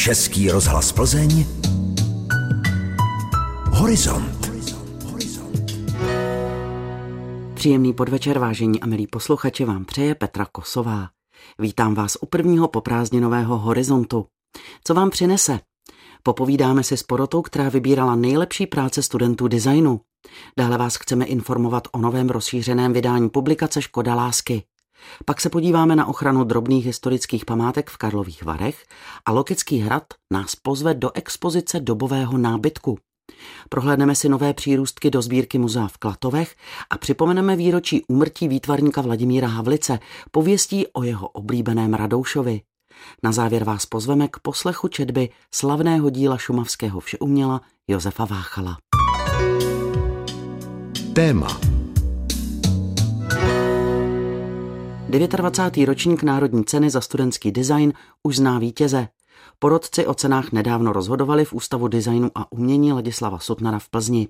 Český rozhlas Plzeň Horizont Příjemný podvečer, vážení a milí posluchači, vám přeje Petra Kosová. Vítám vás u prvního poprázdninového horizontu. Co vám přinese? Popovídáme si s porotou, která vybírala nejlepší práce studentů designu. Dále vás chceme informovat o novém rozšířeném vydání publikace Škoda lásky. Pak se podíváme na ochranu drobných historických památek v Karlových Varech a Lokický hrad nás pozve do expozice dobového nábytku. Prohlédneme si nové přírůstky do sbírky muzea v Klatovech a připomeneme výročí úmrtí výtvarníka Vladimíra Havlice, pověstí o jeho oblíbeném Radoušovi. Na závěr vás pozveme k poslechu četby slavného díla šumavského všeuměla Josefa Váchala. Téma 29. ročník Národní ceny za studentský design už zná vítěze. Porodci o cenách nedávno rozhodovali v Ústavu designu a umění Ladislava Sutnara v Plzni.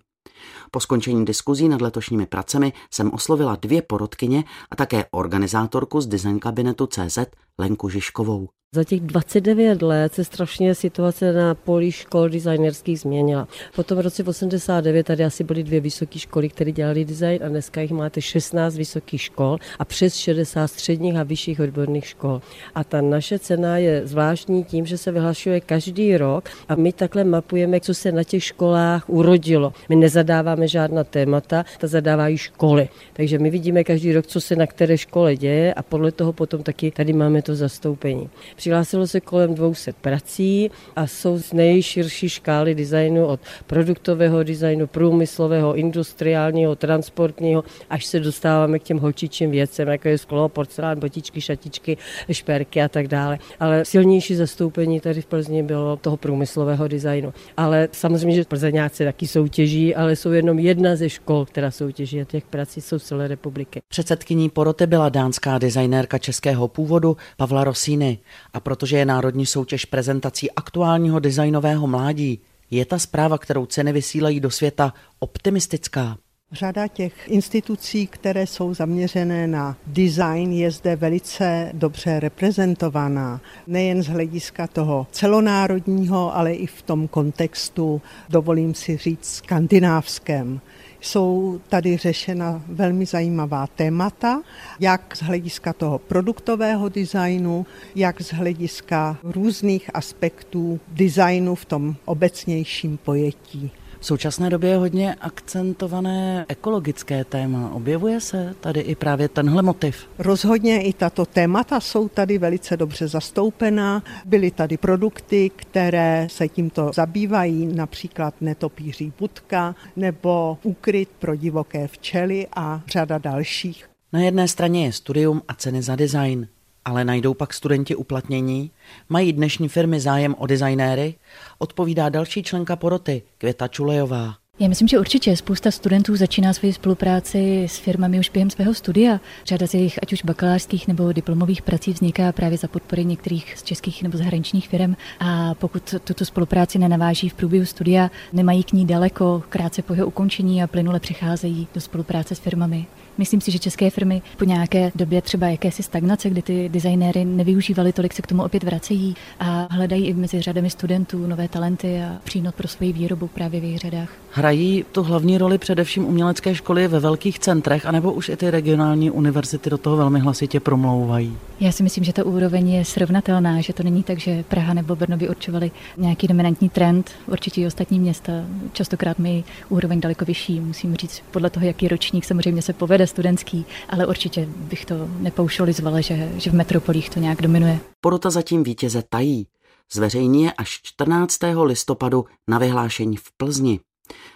Po skončení diskuzí nad letošními pracemi jsem oslovila dvě porodkyně a také organizátorku z design kabinetu CZ Lenku Žižkovou. Za těch 29 let se strašně situace na poli škol designerských změnila. Potom v roce 89 tady asi byly dvě vysoké školy, které dělali design a dneska jich máte 16 vysokých škol a přes 60 středních a vyšších odborných škol. A ta naše cena je zvláštní tím, že se vyhlašuje každý rok a my takhle mapujeme, co se na těch školách urodilo. My nezadáváme žádná témata, ta zadávají školy. Takže my vidíme každý rok, co se na které škole děje a podle toho potom taky tady máme to zastoupení. Přihlásilo se kolem 200 prací a jsou z nejširší škály designu od produktového designu, průmyslového, industriálního, transportního, až se dostáváme k těm holčičím věcem, jako je sklo, porcelán, botičky, šatičky, šperky a tak dále. Ale silnější zastoupení tady v Plzni bylo toho průmyslového designu. Ale samozřejmě, že Plzeňáci taky soutěží, ale jsou jenom jedna ze škol, která soutěží a těch prací jsou celé republiky. Předsedkyní poroty byla dánská designérka českého původu Pavla Rosíny a protože je národní soutěž prezentací aktuálního designového mládí, je ta zpráva, kterou ceny vysílají do světa, optimistická. Řada těch institucí, které jsou zaměřené na design, je zde velice dobře reprezentovaná. Nejen z hlediska toho celonárodního, ale i v tom kontextu, dovolím si říct, skandinávském. Jsou tady řešena velmi zajímavá témata, jak z hlediska toho produktového designu, jak z hlediska různých aspektů designu v tom obecnějším pojetí. V současné době je hodně akcentované ekologické téma. Objevuje se tady i právě tenhle motiv? Rozhodně i tato témata jsou tady velice dobře zastoupená. Byly tady produkty, které se tímto zabývají, například netopíří budka nebo úkryt pro divoké včely a řada dalších. Na jedné straně je studium a ceny za design. Ale najdou pak studenti uplatnění? Mají dnešní firmy zájem o designéry? Odpovídá další členka poroty, Květa Čulejová. Já myslím, že určitě spousta studentů začíná svoji spolupráci s firmami už během svého studia. Řada z jejich ať už bakalářských nebo diplomových prací vzniká právě za podpory některých z českých nebo zahraničních firm. A pokud tuto spolupráci nenaváží v průběhu studia, nemají k ní daleko, krátce po jeho ukončení a plynule přicházejí do spolupráce s firmami. Myslím si, že české firmy po nějaké době třeba jakési stagnace, kdy ty designéry nevyužívali tolik, se k tomu opět vracejí a hledají i mezi řadami studentů nové talenty a přínos pro svoji výrobu právě v jejich řadách. Hrají tu hlavní roli především umělecké školy ve velkých centrech, anebo už i ty regionální univerzity do toho velmi hlasitě promlouvají? Já si myslím, že ta úroveň je srovnatelná, že to není tak, že Praha nebo Brno by určovali nějaký dominantní trend. Určitě i ostatní města častokrát mají úroveň daleko vyšší. Musím říct, podle toho, jaký ročník samozřejmě se povede studentský, ale určitě bych to nepoušolizovala, že, že v metropolích to nějak dominuje. Porota zatím vítěze tají. Zveřejní je až 14. listopadu na vyhlášení v Plzni.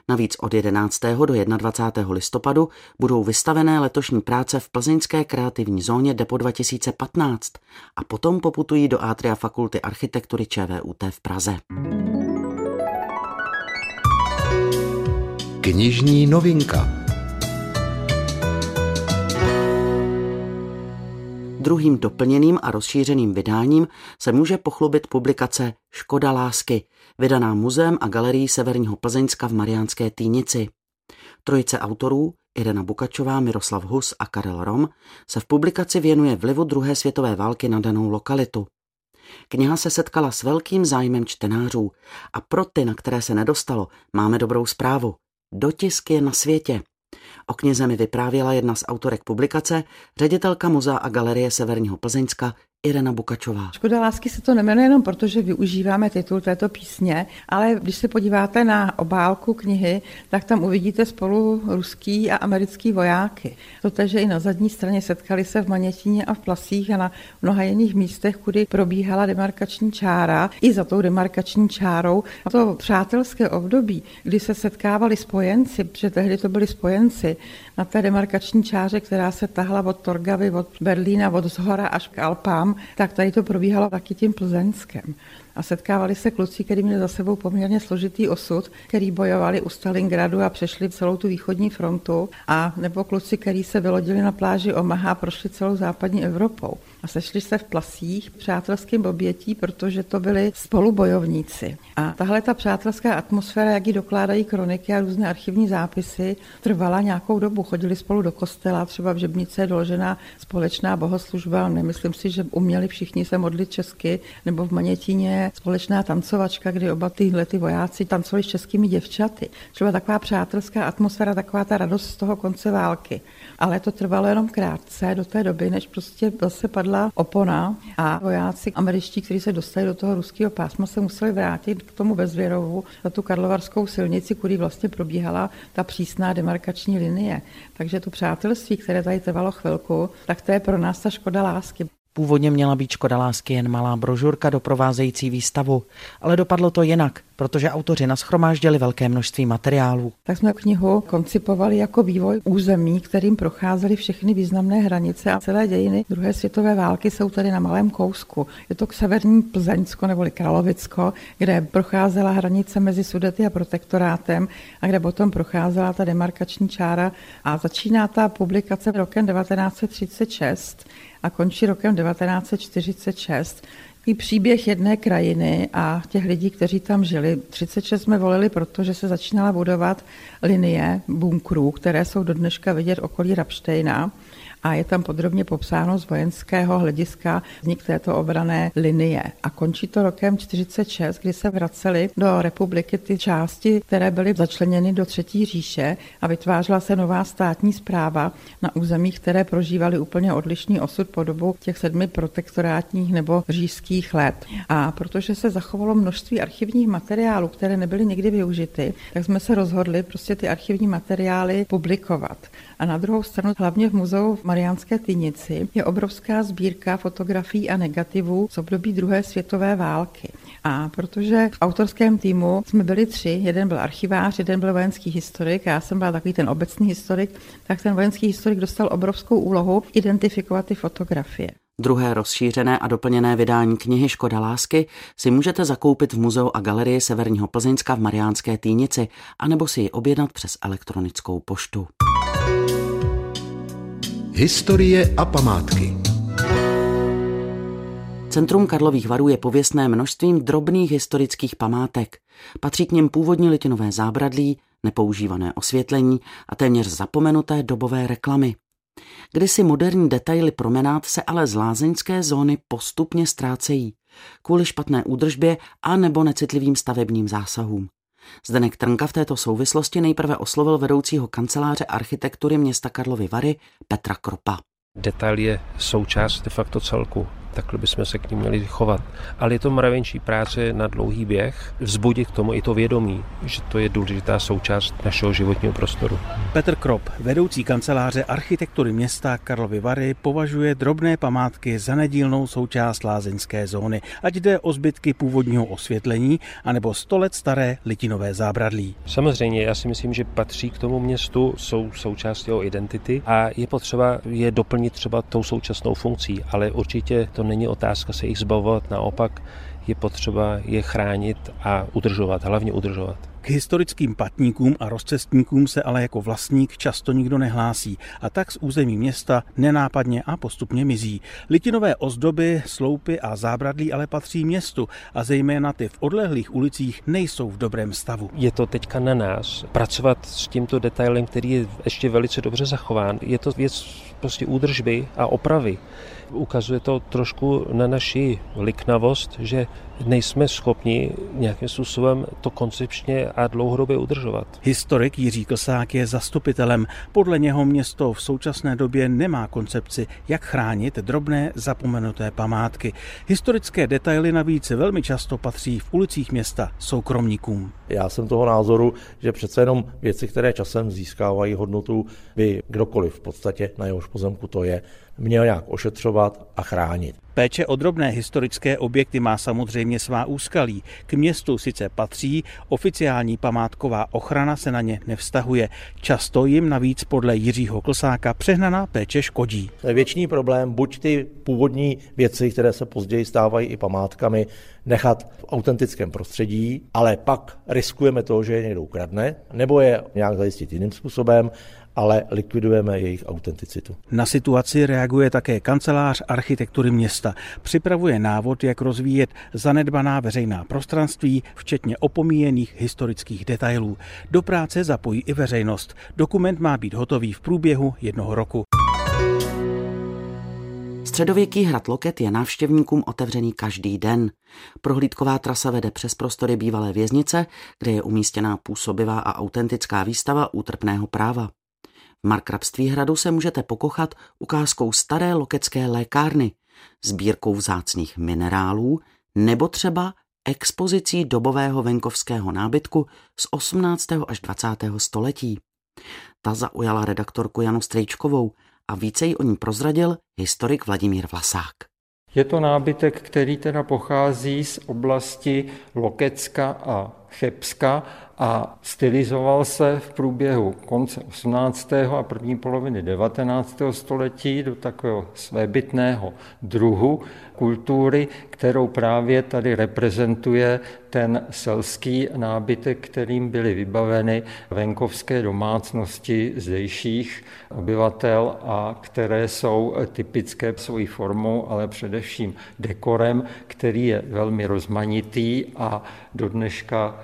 Navíc od 11. do 21. listopadu budou vystavené letošní práce v plzeňské kreativní zóně Depo 2015 a potom poputují do Atria Fakulty architektury ČVUT v Praze. Knižní novinka Druhým doplněným a rozšířeným vydáním se může pochlubit publikace Škoda lásky, vydaná muzeem a galerií Severního Plzeňska v Mariánské Týnici. Trojice autorů, Irena Bukačová, Miroslav Hus a Karel Rom, se v publikaci věnuje vlivu druhé světové války na danou lokalitu. Kniha se setkala s velkým zájmem čtenářů a pro ty, na které se nedostalo, máme dobrou zprávu. Dotisk je na světě. O knize mi vyprávěla jedna z autorek publikace, ředitelka Muzea a galerie Severního Plzeňska Irena Bukačová. Škoda lásky se to nemenuje jenom proto, že využíváme titul této písně, ale když se podíváte na obálku knihy, tak tam uvidíte spolu ruský a americký vojáky. Protože i na zadní straně setkali se v Manětíně a v Plasích a na mnoha jiných místech, kudy probíhala demarkační čára. I za tou demarkační čárou a to přátelské období, kdy se setkávali spojenci, protože tehdy to byli spojenci, na té demarkační čáře, která se tahla od Torgavy, od Berlína, od Zhora až k Alpám, tak tady to probíhalo taky tím Plzeňskem a setkávali se kluci, kteří měli za sebou poměrně složitý osud, který bojovali u Stalingradu a přešli celou tu východní frontu, a nebo kluci, kteří se vylodili na pláži Omaha a prošli celou západní Evropou. A sešli se v plasích přátelským obětí, protože to byli spolubojovníci. A tahle ta přátelská atmosféra, jak ji dokládají kroniky a různé archivní zápisy, trvala nějakou dobu. Chodili spolu do kostela, třeba v Žebnice je doložená společná bohoslužba. Nemyslím si, že uměli všichni se modlit česky, nebo v Manětíně společná tancovačka, kdy oba tyhle ty vojáci tancovali s českými děvčaty. Třeba taková přátelská atmosféra, taková ta radost z toho konce války. Ale to trvalo jenom krátce do té doby, než prostě zase padla opona a vojáci američtí, kteří se dostali do toho ruského pásma, se museli vrátit k tomu Bezvěrovu, na tu karlovarskou silnici, kudy vlastně probíhala ta přísná demarkační linie. Takže to přátelství, které tady trvalo chvilku, tak to je pro nás ta škoda lásky. Původně měla být Škoda lásky jen malá brožurka doprovázející výstavu, ale dopadlo to jinak, protože autoři naschromáždili velké množství materiálů. Tak jsme knihu koncipovali jako vývoj území, kterým procházely všechny významné hranice a celé dějiny druhé světové války jsou tady na malém kousku. Je to k severní Plzeňsko neboli Kralovicko, kde procházela hranice mezi Sudety a protektorátem a kde potom procházela ta demarkační čára a začíná ta publikace rokem 1936 a končí rokem 1946. I příběh jedné krajiny a těch lidí, kteří tam žili. 36 jsme volili, protože se začínala budovat linie bunkrů, které jsou do dneška vidět okolí Rapštejna a je tam podrobně popsáno z vojenského hlediska vznik této obrané linie. A končí to rokem 46, kdy se vracely do republiky ty části, které byly začleněny do Třetí říše a vytvářela se nová státní zpráva na územích, které prožívaly úplně odlišný osud po dobu těch sedmi protektorátních nebo říšských let. A protože se zachovalo množství archivních materiálů, které nebyly nikdy využity, tak jsme se rozhodli prostě ty archivní materiály publikovat. A na druhou stranu, hlavně v muzeu v Mariánské Tynici, je obrovská sbírka fotografií a negativů z období druhé světové války. A protože v autorském týmu jsme byli tři, jeden byl archivář, jeden byl vojenský historik, já jsem byla takový ten obecný historik, tak ten vojenský historik dostal obrovskou úlohu identifikovat ty fotografie. Druhé rozšířené a doplněné vydání knihy Škoda lásky si můžete zakoupit v Muzeu a galerii Severního Plzeňska v Mariánské Týnici anebo si ji objednat přes elektronickou poštu. Historie a památky. Centrum Karlových varů je pověstné množstvím drobných historických památek. Patří k něm původní litinové zábradlí, nepoužívané osvětlení a téměř zapomenuté dobové reklamy. Kdysi moderní detaily promenád se ale z lázeňské zóny postupně ztrácejí kvůli špatné údržbě a nebo necitlivým stavebním zásahům. Zdenek Trnka v této souvislosti nejprve oslovil vedoucího kanceláře architektury města Karlovy Vary Petra Kropa. Detail je součást de facto celku takhle bychom se k ním měli chovat. Ale je to mravenčí práce na dlouhý běh, vzbudit k tomu i to vědomí, že to je důležitá součást našeho životního prostoru. Petr Krop, vedoucí kanceláře architektury města Karlovy Vary, považuje drobné památky za nedílnou součást lázeňské zóny, ať jde o zbytky původního osvětlení, anebo 100 let staré litinové zábradlí. Samozřejmě, já si myslím, že patří k tomu městu, jsou součástí jeho identity a je potřeba je doplnit třeba tou současnou funkcí, ale určitě to není otázka se jich zbavovat, naopak je potřeba je chránit a udržovat, hlavně udržovat. K historickým patníkům a rozcestníkům se ale jako vlastník často nikdo nehlásí a tak z území města nenápadně a postupně mizí. Litinové ozdoby, sloupy a zábradlí ale patří městu a zejména ty v odlehlých ulicích nejsou v dobrém stavu. Je to teďka na nás pracovat s tímto detailem, který je ještě velice dobře zachován. Je to věc prostě údržby a opravy. Ukazuje to trošku na naši liknavost, že nejsme schopni nějakým způsobem to koncepčně a dlouhodobě udržovat. Historik Jiří Klsák je zastupitelem. Podle něho město v současné době nemá koncepci, jak chránit drobné zapomenuté památky. Historické detaily navíc velmi často patří v ulicích města soukromníkům. Já jsem toho názoru, že přece jenom věci, které časem získávají hodnotu, by kdokoliv v podstatě na jehož pozemku to je, měl nějak ošetřovat a chránit. Péče o drobné historické objekty má samozřejmě svá úskalí. K městu sice patří, oficiální památková ochrana se na ně nevztahuje. Často jim navíc podle Jiřího Klsáka přehnaná péče škodí. To je věčný problém, buď ty původní věci, které se později stávají i památkami, nechat v autentickém prostředí, ale pak riskujeme to, že je někdo ukradne, nebo je nějak zajistit jiným způsobem, ale likvidujeme jejich autenticitu. Na situaci reaguje také kancelář architektury města. Připravuje návod, jak rozvíjet zanedbaná veřejná prostranství, včetně opomíjených historických detailů. Do práce zapojí i veřejnost. Dokument má být hotový v průběhu jednoho roku. Středověký hrad Loket je návštěvníkům otevřený každý den. Prohlídková trasa vede přes prostory bývalé věznice, kde je umístěná působivá a autentická výstava útrpného práva. V Markrabství hradu se můžete pokochat ukázkou staré lokecké lékárny, sbírkou vzácných minerálů nebo třeba expozicí dobového venkovského nábytku z 18. až 20. století. Ta zaujala redaktorku Janu Strejčkovou a více jí o ní prozradil historik Vladimír Vlasák. Je to nábytek, který teda pochází z oblasti Lokecka a Chebska a stylizoval se v průběhu konce 18. a první poloviny 19. století do takového svébytného druhu kultury, kterou právě tady reprezentuje ten selský nábytek, kterým byly vybaveny venkovské domácnosti zdejších obyvatel a které jsou typické svojí formou, ale především dekorem, který je velmi rozmanitý a do dneška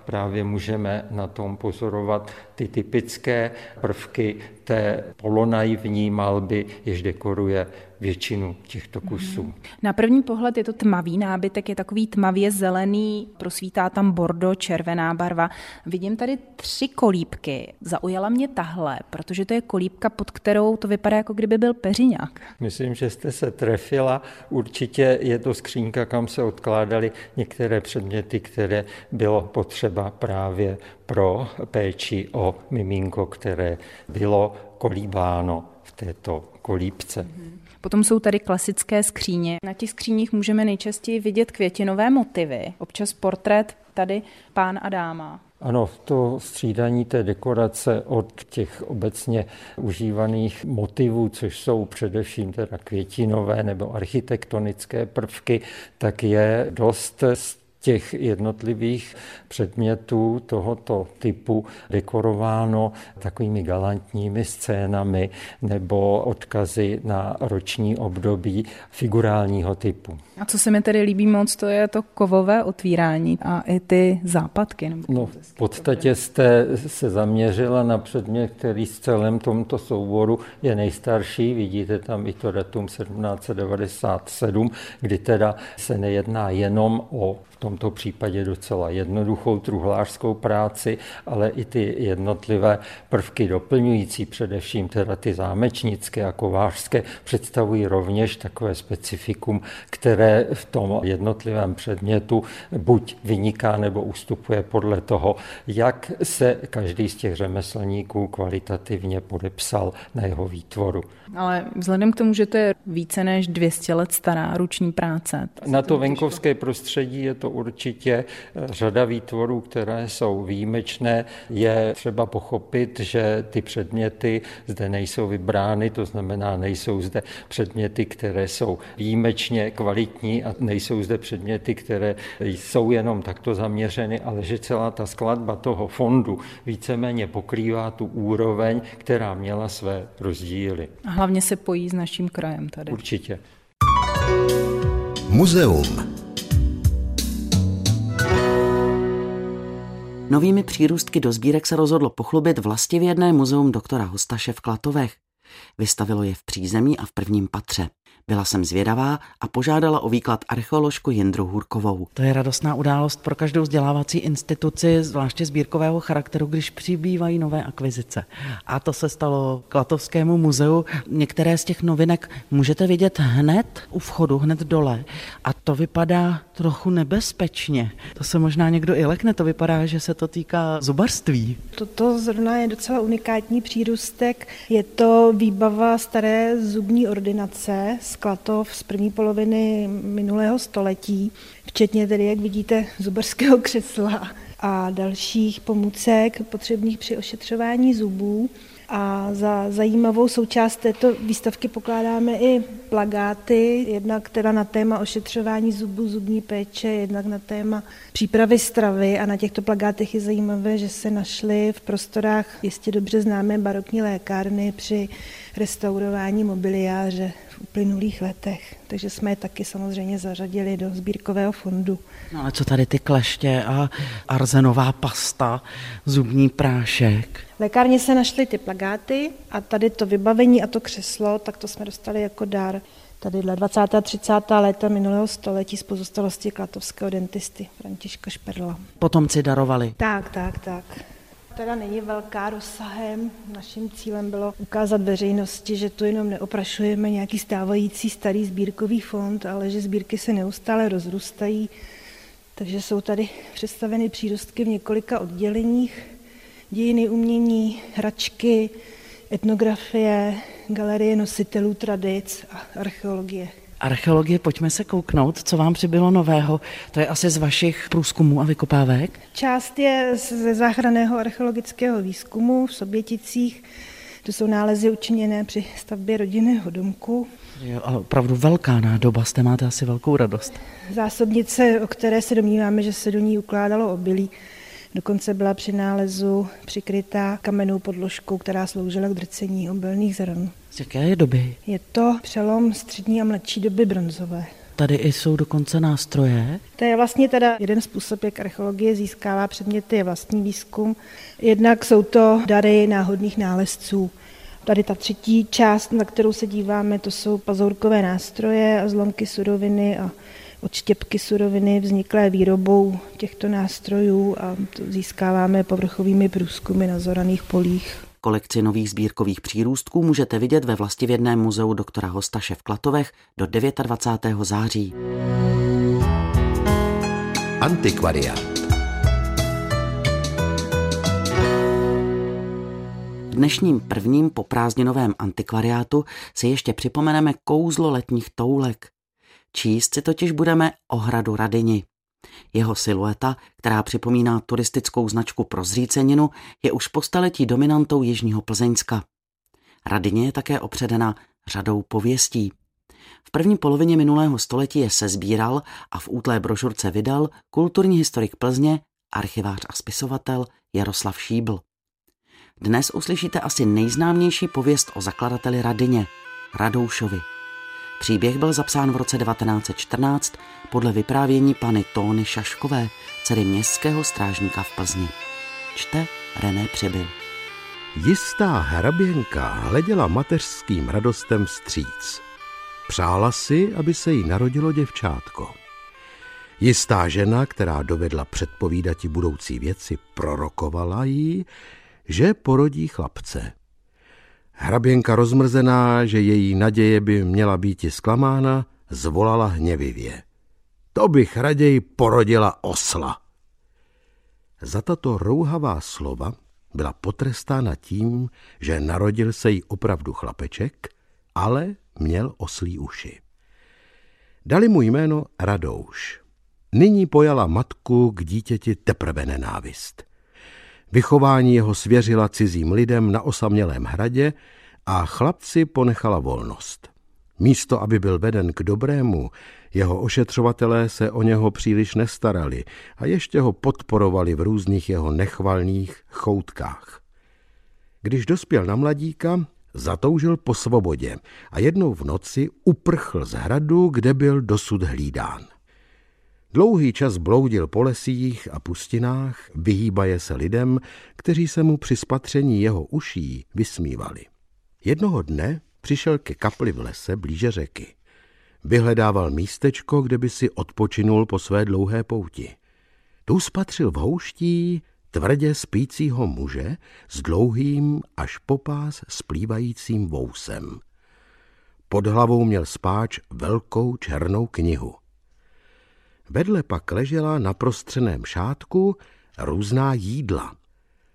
právě můžeme na tom pozorovat ty typické prvky té polonaivní malby, jež dekoruje většinu těchto kusů. Mhm. Na první pohled je to tmavý nábytek, je takový tmavě zelený, prosvítá tam bordo, červená barva. Vidím tady tři kolípky. Zaujala mě tahle, protože to je kolípka, pod kterou to vypadá, jako kdyby byl peřiňák. Myslím, že jste se trefila. Určitě je to skřínka, kam se odkládaly některé předměty, které bylo potřeba právě pro péči o miminko, které bylo kolíbáno v této kolípce. Potom jsou tady klasické skříně. Na těch skříních můžeme nejčastěji vidět květinové motivy, občas portrét tady pán a dáma. Ano, to střídání té dekorace od těch obecně užívaných motivů, což jsou především teda květinové nebo architektonické prvky, tak je dost těch jednotlivých předmětů tohoto typu dekorováno takovými galantními scénami nebo odkazy na roční období figurálního typu. A co se mi tedy líbí moc, to je to kovové otvírání a i ty západky. Nebo no, v podstatě jste se zaměřila na předmět, který s celém tomto souboru je nejstarší. Vidíte tam i to datum 1797, kdy teda se nejedná jenom o tomto případě docela jednoduchou truhlářskou práci, ale i ty jednotlivé prvky doplňující, především teda ty zámečnické a kovářské, představují rovněž takové specifikum, které v tom jednotlivém předmětu buď vyniká nebo ustupuje podle toho, jak se každý z těch řemeslníků kvalitativně podepsal na jeho výtvoru. Ale vzhledem k tomu, že to je více než 200 let stará ruční práce. Na to venkovské prostředí je to určitě eh, řada výtvorů, které jsou výjimečné. Je třeba pochopit, že ty předměty zde nejsou vybrány, to znamená, nejsou zde předměty, které jsou výjimečně kvalitní a nejsou zde předměty, které jsou jenom takto zaměřeny, ale že celá ta skladba toho fondu víceméně pokrývá tu úroveň, která měla své rozdíly. A hlavně se pojí s naším krajem tady. Určitě. Muzeum. Novými přírůstky do sbírek se rozhodlo pochlubit vlastivědné muzeum doktora Hostaše v Klatovech. Vystavilo je v přízemí a v prvním patře. Byla jsem zvědavá a požádala o výklad archeoložku Jindru Hurkovou. To je radostná událost pro každou vzdělávací instituci, zvláště sbírkového charakteru, když přibývají nové akvizice. A to se stalo Klatovskému muzeu. Některé z těch novinek můžete vidět hned u vchodu, hned dole. A to vypadá trochu nebezpečně. To se možná někdo i lekne, to vypadá, že se to týká zubarství. Toto zrovna je docela unikátní přírůstek. Je to výbava staré zubní ordinace z Klatov z první poloviny minulého století, včetně tedy, jak vidíte, zubarského křesla a dalších pomůcek potřebných při ošetřování zubů. A za zajímavou součást této výstavky pokládáme i plagáty, jednak teda na téma ošetřování zubů, zubní péče, jednak na téma přípravy stravy a na těchto plagátech je zajímavé, že se našly v prostorách jistě dobře známé barokní lékárny při restaurování mobiliáře v uplynulých letech. Takže jsme je taky samozřejmě zařadili do sbírkového fondu. No ale co tady ty kleště a arzenová pasta, zubní prášek? V lékárně se našly ty plagáty a tady to vybavení a to křeslo, tak to jsme dostali jako dar tady dle 20. a 30. léta minulého století z pozostalosti klatovského dentisty Františka Šperla. Potomci darovali. Tak, tak, tak. Teda není velká rozsahem. Naším cílem bylo ukázat veřejnosti, že tu jenom neoprašujeme nějaký stávající starý sbírkový fond, ale že sbírky se neustále rozrůstají. Takže jsou tady představeny přírostky v několika odděleních. Dějiny umění, hračky, etnografie, galerie nositelů tradic a archeologie. Archeologie, pojďme se kouknout, co vám přibylo nového. To je asi z vašich průzkumů a vykopávek? Část je ze záchranného archeologického výzkumu v Soběticích. To jsou nálezy učiněné při stavbě rodinného domku. Je ale opravdu velká nádoba, jste máte asi velkou radost. Zásobnice, o které se domníváme, že se do ní ukládalo obilí, Dokonce byla při nálezu přikrytá kamennou podložkou, která sloužila k drcení obilných zrn. Z jaké je doby? Je to přelom střední a mladší doby bronzové. Tady jsou dokonce nástroje? To je vlastně teda jeden způsob, jak archeologie získává předměty, je vlastní výzkum. Jednak jsou to dary náhodných nálezců. Tady ta třetí část, na kterou se díváme, to jsou pazourkové nástroje a zlomky suroviny a odštěpky suroviny vzniklé výrobou těchto nástrojů a to získáváme povrchovými průzkumy na zoraných polích. Kolekci nových sbírkových přírůstků můžete vidět ve vlastivědném muzeu doktora Hostaše v Klatovech do 29. září. Antikvariát. V dnešním prvním poprázdninovém antikvariátu si ještě připomeneme kouzlo letních toulek. Číst si totiž budeme o hradu Radini. Jeho silueta, která připomíná turistickou značku pro zříceninu, je už po staletí dominantou Jižního Plzeňska. Radině je také opředena řadou pověstí. V první polovině minulého století je sezbíral a v útlé brožurce vydal kulturní historik Plzně, archivář a spisovatel Jaroslav Šíbl. Dnes uslyšíte asi nejznámější pověst o zakladateli Radině, Radoušovi. Příběh byl zapsán v roce 1914 podle vyprávění pany Tóny Šaškové, dcery městského strážníka v Plzni. Čte René Přibyl. Jistá hraběnka hleděla mateřským radostem vstříc. Přála si, aby se jí narodilo děvčátko. Jistá žena, která dovedla předpovídati budoucí věci, prorokovala jí, že porodí chlapce. Hraběnka rozmrzená, že její naděje by měla být zklamána, zvolala hněvivě. To bych raději porodila osla. Za tato rouhavá slova byla potrestána tím, že narodil se jí opravdu chlapeček, ale měl oslí uši. Dali mu jméno Radouš. Nyní pojala matku k dítěti teprve nenávist. Vychování jeho svěřila cizím lidem na osamělém hradě a chlapci ponechala volnost. Místo, aby byl veden k dobrému, jeho ošetřovatelé se o něho příliš nestarali a ještě ho podporovali v různých jeho nechvalných choutkách. Když dospěl na mladíka, zatoužil po svobodě a jednou v noci uprchl z hradu, kde byl dosud hlídán. Dlouhý čas bloudil po lesích a pustinách, vyhýbaje se lidem, kteří se mu při spatření jeho uší vysmívali. Jednoho dne přišel ke kapli v lese blíže řeky. Vyhledával místečko, kde by si odpočinul po své dlouhé pouti. Tu spatřil v houští tvrdě spícího muže s dlouhým až popás splývajícím vousem. Pod hlavou měl spáč velkou černou knihu. Vedle pak ležela na prostřeném šátku různá jídla.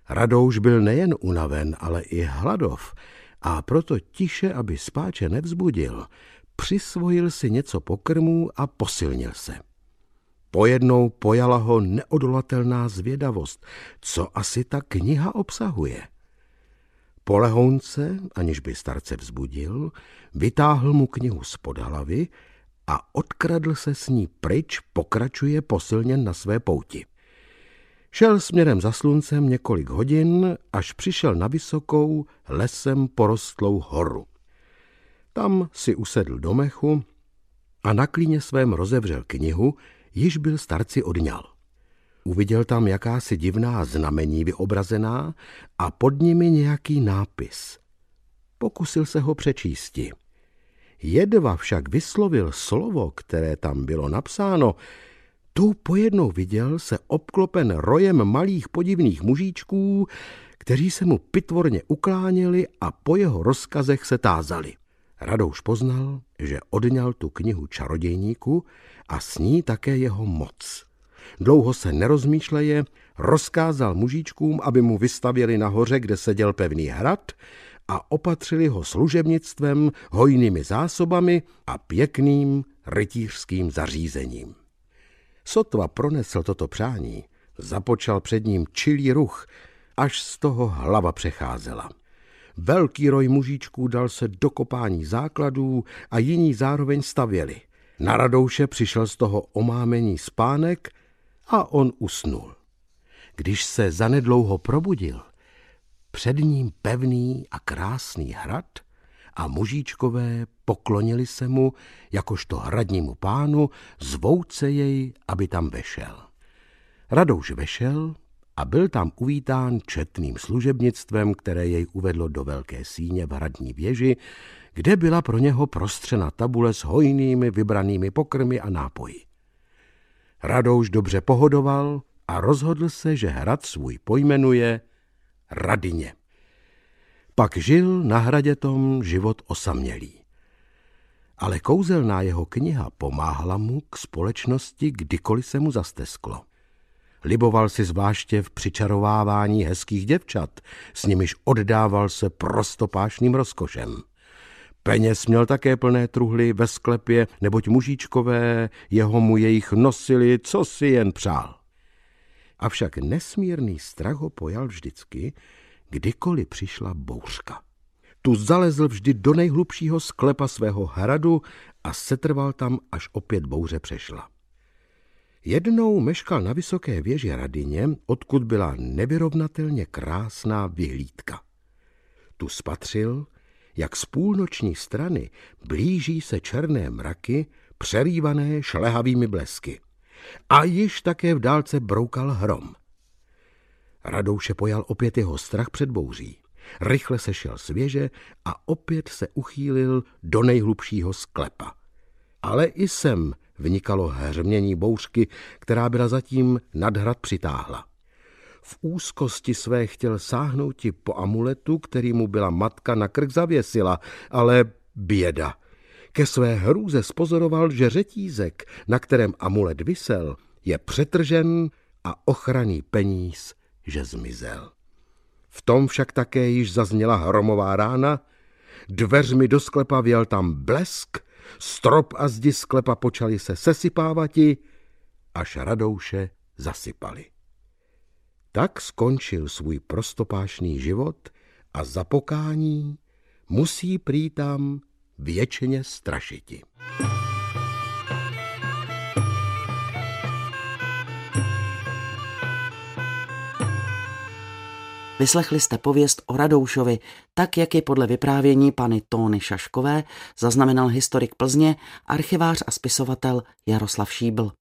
Radouš byl nejen unaven, ale i hladov a proto tiše, aby spáče nevzbudil, přisvojil si něco pokrmů a posilnil se. Pojednou pojala ho neodolatelná zvědavost, co asi ta kniha obsahuje. Po lehounce, aniž by starce vzbudil, vytáhl mu knihu z pod hlavy a odkradl se s ní pryč, pokračuje posilněn na své pouti. Šel směrem za sluncem několik hodin, až přišel na vysokou, lesem porostlou horu. Tam si usedl do mechu a na klíně svém rozevřel knihu, již byl starci odňal. Uviděl tam jakási divná znamení vyobrazená a pod nimi nějaký nápis. Pokusil se ho přečísti. Jedva však vyslovil slovo, které tam bylo napsáno, tu pojednou viděl se obklopen rojem malých podivných mužíčků, kteří se mu pitvorně ukláněli a po jeho rozkazech se tázali. Radouš poznal, že odňal tu knihu čarodějníku a s ní také jeho moc. Dlouho se nerozmýšleje, rozkázal mužíčkům, aby mu vystavěli nahoře, kde seděl pevný hrad a opatřili ho služebnictvem, hojnými zásobami a pěkným rytířským zařízením. Sotva pronesl toto přání, započal před ním čilý ruch, až z toho hlava přecházela. Velký roj mužíčků dal se do kopání základů a jiní zároveň stavěli. Na Radouše přišel z toho omámení spánek a on usnul. Když se zanedlouho probudil, před ním pevný a krásný hrad a mužíčkové poklonili se mu, jakožto hradnímu pánu, zvouce jej, aby tam vešel. Radouš vešel a byl tam uvítán četným služebnictvem, které jej uvedlo do velké síně v hradní věži, kde byla pro něho prostřena tabule s hojnými vybranými pokrmy a nápoji. Radouš dobře pohodoval a rozhodl se, že hrad svůj pojmenuje Radině. Pak žil na hradě tom život osamělý. Ale kouzelná jeho kniha pomáhala mu k společnosti, kdykoliv se mu zastesklo. Liboval si zvláště v přičarovávání hezkých děvčat, s nimiž oddával se prostopášným rozkošem. Peněz měl také plné truhly ve sklepě, neboť mužičkové jeho mu jejich nosili, co si jen přál. Avšak nesmírný strach ho pojal vždycky, kdykoliv přišla bouřka. Tu zalezl vždy do nejhlubšího sklepa svého hradu a setrval tam, až opět bouře přešla. Jednou meškal na vysoké věži Radině, odkud byla nevyrovnatelně krásná vyhlídka. Tu spatřil, jak z půlnoční strany blíží se černé mraky, přerývané šlehavými blesky. A již také v dálce broukal hrom. Radouše pojal opět jeho strach před bouří. Rychle se šel z věže a opět se uchýlil do nejhlubšího sklepa. Ale i sem vnikalo hřmění bouřky, která byla zatím nad hrad přitáhla. V úzkosti své chtěl sáhnout po amuletu, který mu byla matka na krk zavěsila, ale běda. Ke své hrůze spozoroval, že řetízek, na kterém amulet visel, je přetržen a ochranný peníz, že zmizel. V tom však také již zazněla hromová rána, dveřmi do sklepa věl tam blesk, strop a zdi sklepa počali se sesypávati, až radouše zasypali. Tak skončil svůj prostopášný život a za pokání musí prý tam věčně strašiti. Vyslechli jste pověst o Radoušovi, tak jak je podle vyprávění pany Tóny Šaškové zaznamenal historik Plzně, archivář a spisovatel Jaroslav Šíbl.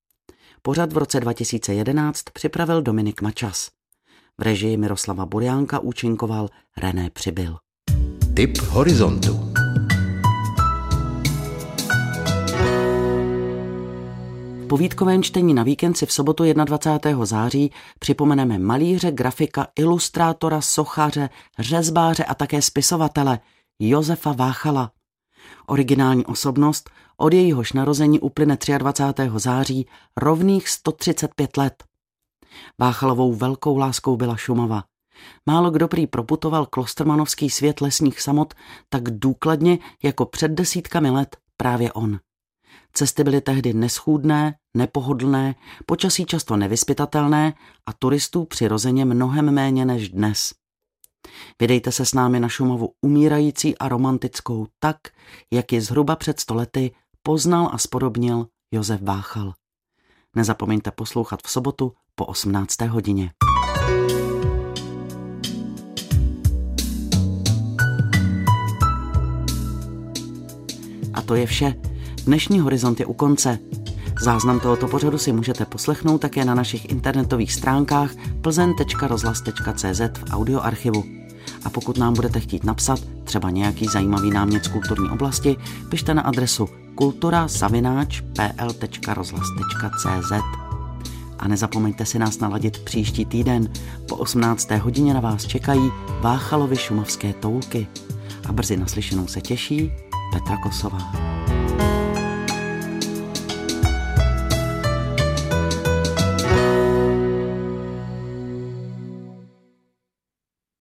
Pořad v roce 2011 připravil Dominik Mačas. V režii Miroslava Burjánka účinkoval René Přibyl. Tip horizontu. Povídkovém čtení na víkend si v sobotu 21. září připomeneme malíře, grafika, ilustrátora, sochaře, řezbáře a také spisovatele Josefa Váchala. Originální osobnost, od jejíhož narození uplyne 23. září rovných 135 let. Váchalovou velkou láskou byla Šumava. Málo kdo prý proputoval klostermanovský svět lesních samot tak důkladně jako před desítkami let právě on. Cesty byly tehdy neschůdné, nepohodlné, počasí často nevyspytatelné a turistů přirozeně mnohem méně než dnes. Vydejte se s námi na Šumavu umírající a romantickou tak, jak ji zhruba před stolety poznal a spodobnil Josef Váchal. Nezapomeňte poslouchat v sobotu po 18. hodině. A to je vše. Dnešní horizont je u konce. Záznam tohoto pořadu si můžete poslechnout také na našich internetových stránkách plzen.rozhlas.cz v audioarchivu. A pokud nám budete chtít napsat třeba nějaký zajímavý námět z kulturní oblasti, pište na adresu kultura.pl.rozhlas.cz A nezapomeňte si nás naladit příští týden. Po 18. hodině na vás čekají Váchalovy šumavské toulky. A brzy naslyšenou se těší Petra Kosová.